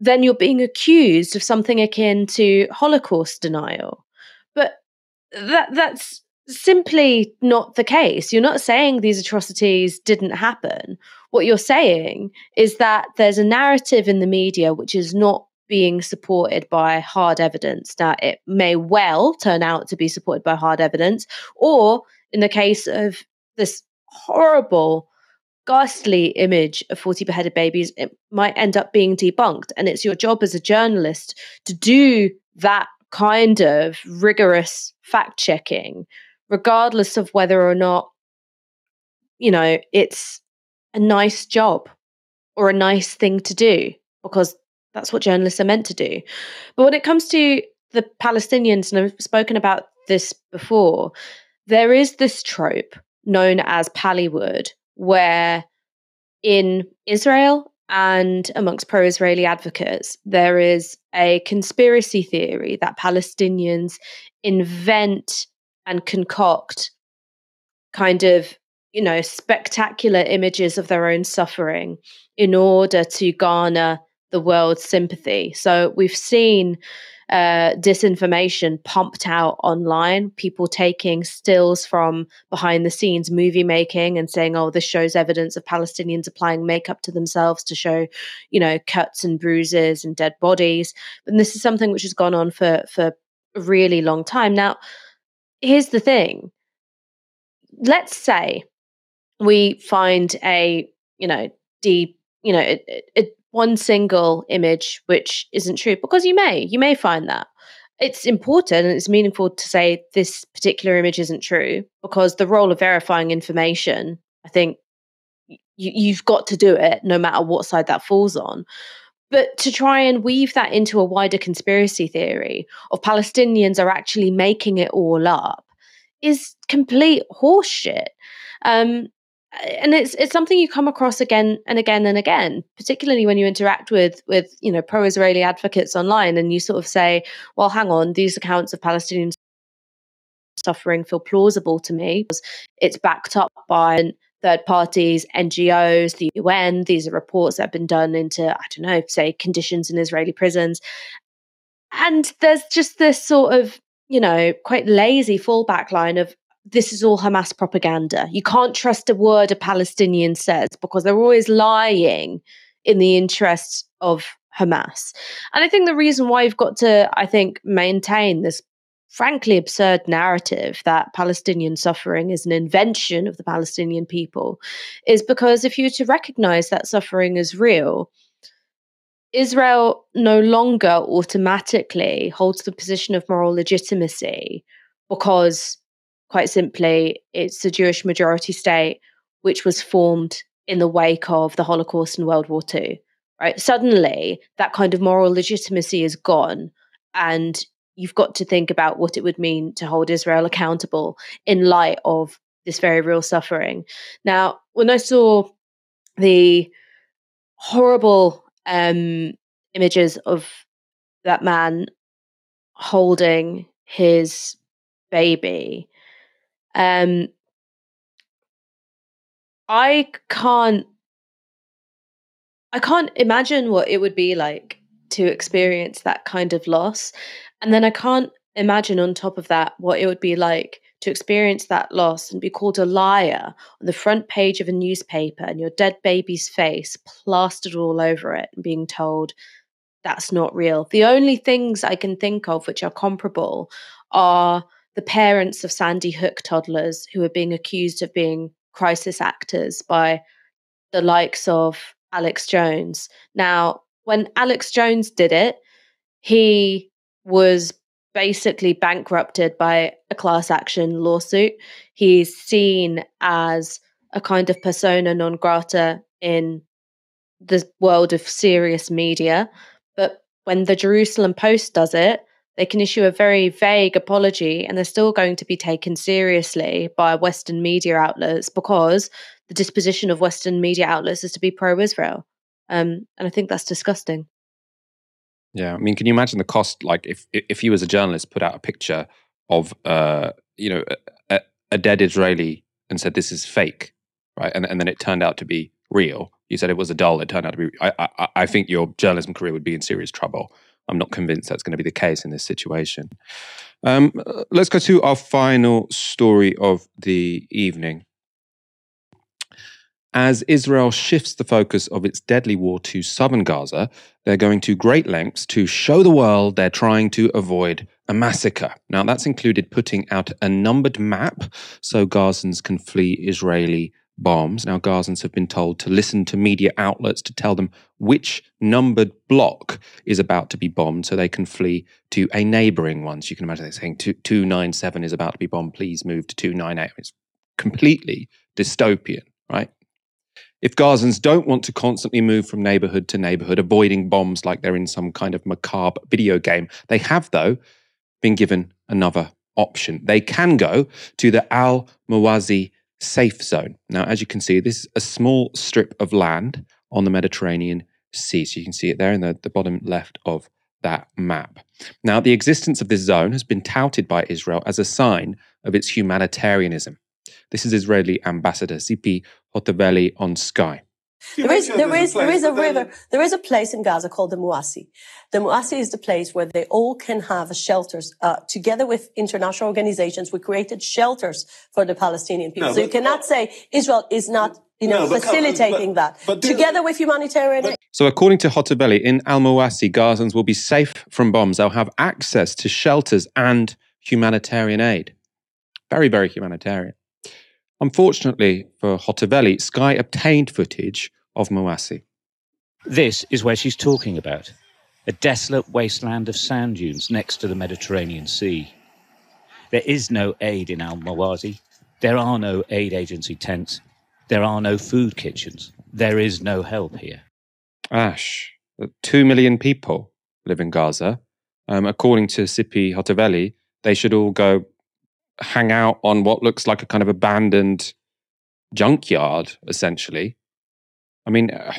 F: then you're being accused of something akin to Holocaust denial. That that's simply not the case. You're not saying these atrocities didn't happen. What you're saying is that there's a narrative in the media which is not being supported by hard evidence. Now, it may well turn out to be supported by hard evidence, or in the case of this horrible, ghastly image of 40 beheaded babies, it might end up being debunked. And it's your job as a journalist to do that kind of rigorous fact checking, regardless of whether or not, you know, it's a nice job or a nice thing to do, because that's what journalists are meant to do. But when it comes to the Palestinians, and I've spoken about this before, there is this trope known as Pallywood, where in Israel and amongst pro Israeli advocates, there is a conspiracy theory that Palestinians invent and concoct kind of, you know, spectacular images of their own suffering in order to garner the world's sympathy. So we've seen uh, disinformation pumped out online, people taking stills from behind the scenes movie making and saying, oh, this shows evidence of Palestinians applying makeup to themselves to show, you know, cuts and bruises and dead bodies. And this is something which has gone on for, for a really long time. Now, here's the thing let's say we find a, you know, deep, you know, it, it, one single image which isn't true because you may you may find that. It's important and it's meaningful to say this particular image isn't true because the role of verifying information i think you've got to do it no matter what side that falls on. But to try and weave that into a wider conspiracy theory of palestinians are actually making it all up is complete horseshit. Um, and it's it's something you come across again and again and again particularly when you interact with with you know pro-israeli advocates online and you sort of say well hang on these accounts of palestinian suffering feel plausible to me. Because it's backed up by third parties ngos the un these are reports that have been done into i don't know say conditions in israeli prisons. And there's just this sort of you know quite lazy fallback line of this is all Hamas propaganda. You can't trust a word a Palestinian says because they're always lying in the interests of Hamas. And I think the reason why you've got to, I think, maintain this frankly absurd narrative that Palestinian suffering is an invention of the Palestinian people is because if you were to recognize that suffering is real, Israel no longer automatically holds the position of moral legitimacy because quite simply, it's a Jewish majority state which was formed in the wake of the Holocaust and World War II. Right? Suddenly, that kind of moral legitimacy is gone, and you've got to think about what it would mean to hold Israel accountable in light of this very real suffering. Now, when I saw the horrible um, images of that man holding his baby um, I can't I can't imagine what it would be like to experience that kind of loss. And then I can't imagine on top of that what it would be like to experience that loss and be called a liar on the front page of a newspaper and your dead baby's face plastered all over it and being told that's not real. The only things I can think of which are comparable are the parents of Sandy Hook toddlers who are being accused of being crisis actors by the likes of Alex Jones. Now, when Alex Jones did it, he was basically bankrupted by a class action lawsuit. He's seen as a kind of persona non grata in the world of serious media. But when the Jerusalem Post does it, they can issue a very vague apology and they're still going to be taken seriously by Western media outlets because the disposition of Western media outlets is to be pro Israel. Um, and I think that's disgusting.
B: Yeah, I mean, can you imagine the cost? Like, if if you as a journalist put out a picture of, uh, you know, a, a dead Israeli and said this is fake, right, and and then it turned out to be real. You said it was a doll. It turned out to be. I, I, I think your journalism career would be in serious trouble. I'm not convinced that's going to be the case in this situation. Um, let's go to our final story of the evening. As Israel shifts the focus of its deadly war to southern Gaza, they're going to great lengths to show the world they're trying to avoid a massacre. Now, that's included putting out a numbered map so Gazans can flee Israeli bombs. Now, Gazans have been told to listen to media outlets to tell them which numbered block is about to be bombed so they can flee to a neighboring one. So you can imagine they're saying 297 is about to be bombed, please move to 298. It's completely dystopian, right? If Gazans don't want to constantly move from neighborhood to neighborhood, avoiding bombs like they're in some kind of macabre video game, they have, though, been given another option. They can go to the Al Mawasi safe zone. Now, as you can see, this is a small strip of land on the Mediterranean Sea. So you can see it there in the, the bottom left of that map. Now, the existence of this zone has been touted by Israel as a sign of its humanitarianism. This is Israeli Ambassador Tzipi Hotovely on Sky.
G: There is, there is, there is a river. There is a place in Gaza called the Muasi. The Muasi is the place where they all can have shelters. Uh, together with international organizations, we created shelters for the Palestinian people. No, so you cannot say Israel is not, you know, no, facilitating but, that. But together with humanitarian. But,
B: so according to Hotovely, in Al Muasi, Gazans will be safe from bombs. They'll have access to shelters and humanitarian aid. Very, very humanitarian. Unfortunately for Hotovely, Sky obtained footage of Muasi.
H: This is where she's talking about a desolate wasteland of sand dunes next to the Mediterranean Sea. There is no aid in Al Mawasi. There are no aid agency tents. There are no food kitchens. There is no help here.
B: Ash, two million people live in Gaza. Um, according to Tzipi Hotovely, they should all go hang out on what looks like a kind of abandoned junkyard, essentially. I mean, uh,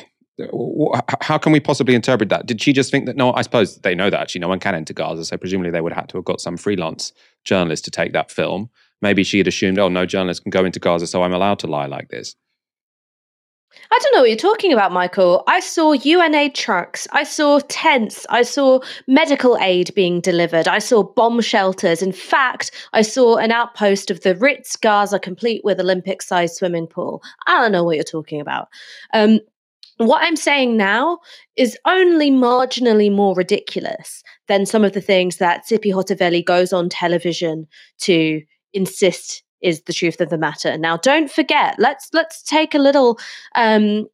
B: how can we possibly interpret that? Did she just think that? No, I suppose they know that actually no one can enter Gaza, so presumably they would have to have got some freelance journalist to take that film. Maybe she had assumed, oh, no journalist can go into Gaza, so I'm allowed to lie like this.
F: I don't know what you're talking about, Michael. I saw UNRWA trucks. I saw tents. I saw medical aid being delivered. I saw bomb shelters. In fact, I saw an outpost of the Ritz Gaza complete with Olympic sized swimming pool. I don't know what you're talking about. Um, what I'm saying now is only marginally more ridiculous than some of the things that Tzipi Hotovely goes on television to insist is the truth of the matter. Now, don't forget. Let's let's take a little um,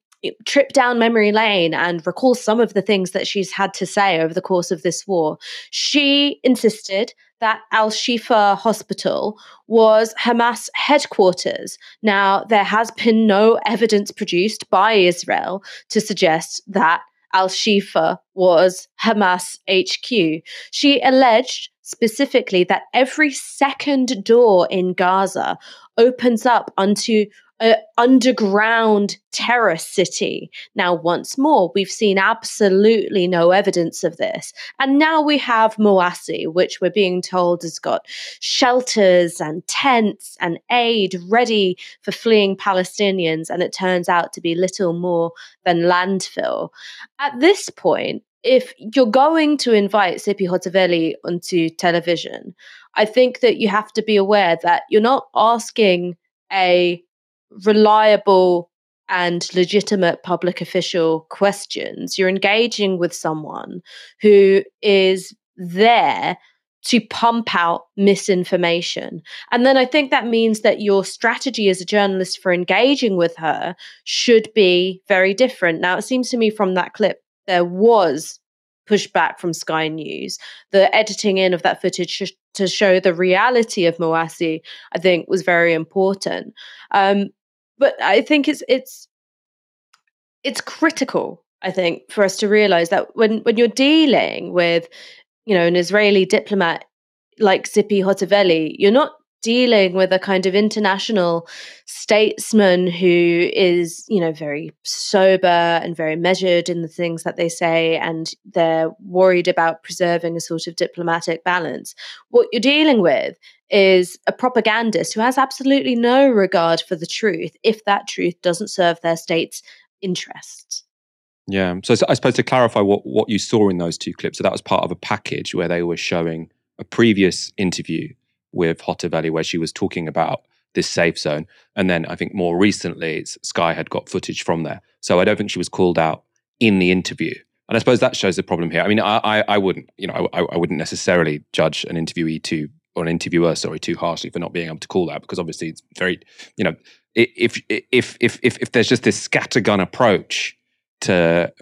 F: trip down memory lane and recall some of the things that she's had to say over the course of this war. She insisted that Al Shifa Hospital was Hamas headquarters. Now, there has been no evidence produced by Israel to suggest that Al Shifa was Hamas HQ. She alleged specifically that every second door in Gaza opens up onto an underground terror city. Now, once more, we've seen absolutely no evidence of this. And now we have Moassi, which we're being told has got shelters and tents and aid ready for fleeing Palestinians. And it turns out to be little more than landfill. At this point, if you're going to invite Tzipi Hotovely onto television, I think that you have to be aware that you're not asking a reliable and legitimate public official questions. You're engaging with someone who is there to pump out misinformation. And then I think that means that your strategy as a journalist for engaging with her should be very different. Now, it seems to me from that clip, there was pushback from Sky News. The editing in of that footage sh- to show the reality of Mawasi, I think, was very important. Um, but I think it's it's it's critical. I think for us to realize that when when you're dealing with, you know, an Israeli diplomat like Tzipi Hotovely, you're not dealing with a kind of international statesman who is, you know, very sober and very measured in the things that they say, and they're worried about preserving a sort of diplomatic balance. What you're dealing with is a propagandist who has absolutely no regard for the truth if that truth doesn't serve their state's interests.
B: Yeah. So I suppose to clarify what, what you saw in those two clips, so that was part of a package where they were showing a previous interview with Hotovely where she was talking about this safe zone. And then I think more recently, Sky had got footage from there. So I don't think she was called out in the interview. And I suppose that shows the problem here. I mean, I, I, I wouldn't, you know, I, I, wouldn't necessarily judge an interviewee too, or an interviewer, sorry, too harshly for not being able to call that because obviously it's very, you know, if if if if if there's just this scattergun approach to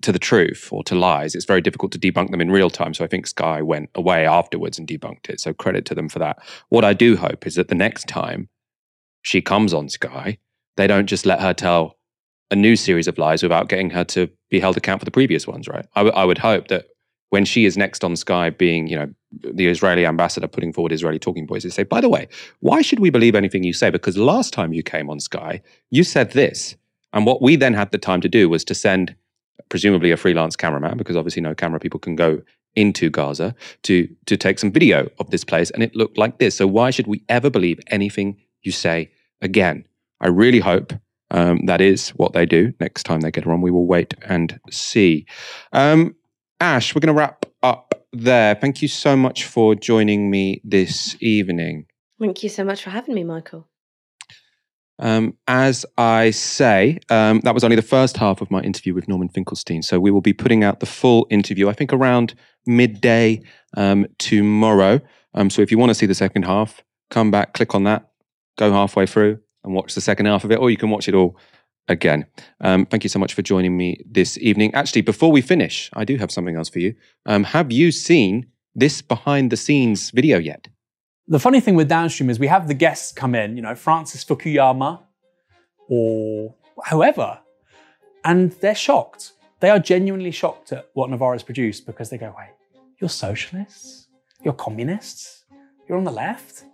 B: to the truth or to lies, it's very difficult to debunk them in real time. So I think Sky went away afterwards and debunked it. So credit to them for that. What I do hope is that the next time she comes on Sky, they don't just let her tell a new series of lies without getting her to be held account for the previous ones, right? I, w- I would hope that when she is next on Sky, being you know the Israeli ambassador putting forward Israeli talking points, they say, by the way, why should we believe anything you say? Because last time you came on Sky, you said this, and what we then had the time to do was to send presumably a freelance cameraman, because obviously no camera people can go into Gaza to to take some video of this place, and it looked like this. So why should we ever believe anything you say again? I really hope um, that is what they do next time they get on. We will wait and see. Um, Ash, we're going to wrap up there. Thank you so much for joining me this evening.
F: Thank you so much for having me, Michael.
B: Um, as I say, um, that was only the first half of my interview with Norman Finkelstein. So we will be putting out the full interview, I think around midday um, tomorrow. Um, so if you want to see the second half, come back, click on that, go halfway through and watch the second half of it, or you can watch it all again. Um, thank you so much for joining me this evening. Actually, before we finish, I do have something else for you. Um, have you seen this behind the scenes video yet?
I: The funny thing with Downstream is we have the guests come in, you know, Francis Fukuyama or whoever, and they're shocked. They are genuinely shocked at what Novara's produced because they go, wait, you're socialists? You're communists? You're on the left?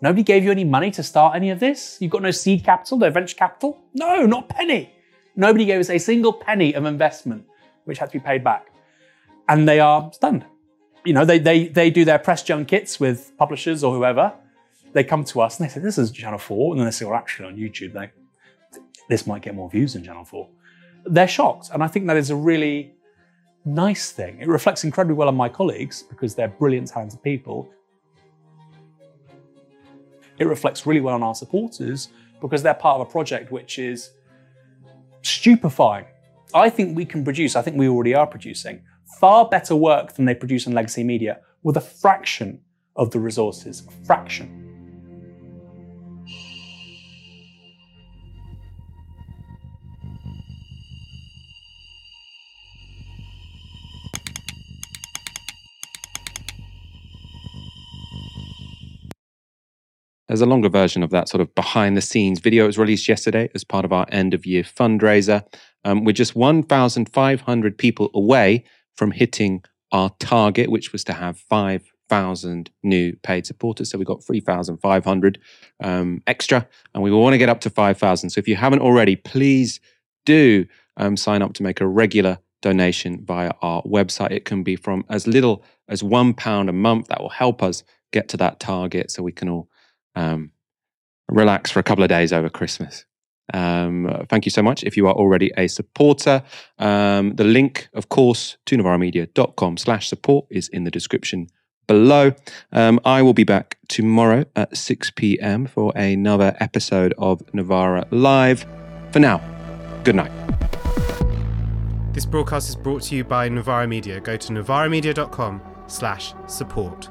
I: Nobody gave you any money to start any of this? You've got no seed capital, no venture capital? No, not penny. Nobody gave us a single penny of investment, which had to be paid back. And they are stunned you know, they, they, they do their press junkets with publishers or whoever. They come to us and they say, this is Channel 4. And then they say, well, actually on YouTube, they, this might get more views than Channel 4. They're shocked. And I think that is a really nice thing. It reflects incredibly well on my colleagues because they're brilliant, talented people. It reflects really well on our supporters because they're part of a project which is stupefying. I think we can produce, I think we already are producing far better work than they produce in legacy media with a fraction of the resources. A fraction.
B: There's a longer version of that sort of behind the scenes video. It was released yesterday as part of our end of year fundraiser. Um, we're just 1,500 people away from hitting our target, which was to have thousand new paid supporters. So we've got three thousand five hundred um, extra, and we want to get up to five thousand. So if you haven't already, please do um, sign up to make a regular donation via our website. It can be from as little as one pound a month. That will help us get to that target, so we can all um, relax for a couple of days over Christmas. Um, thank you so much. If you are already a supporter, um, the link, of course, to novaramedia.com slash support is in the description below. Um, I will be back tomorrow at 6 p.m. for another episode of Novara Live. For now, good night.
J: This broadcast is brought to you by Novara Media. Go to novaramedia.com slash support.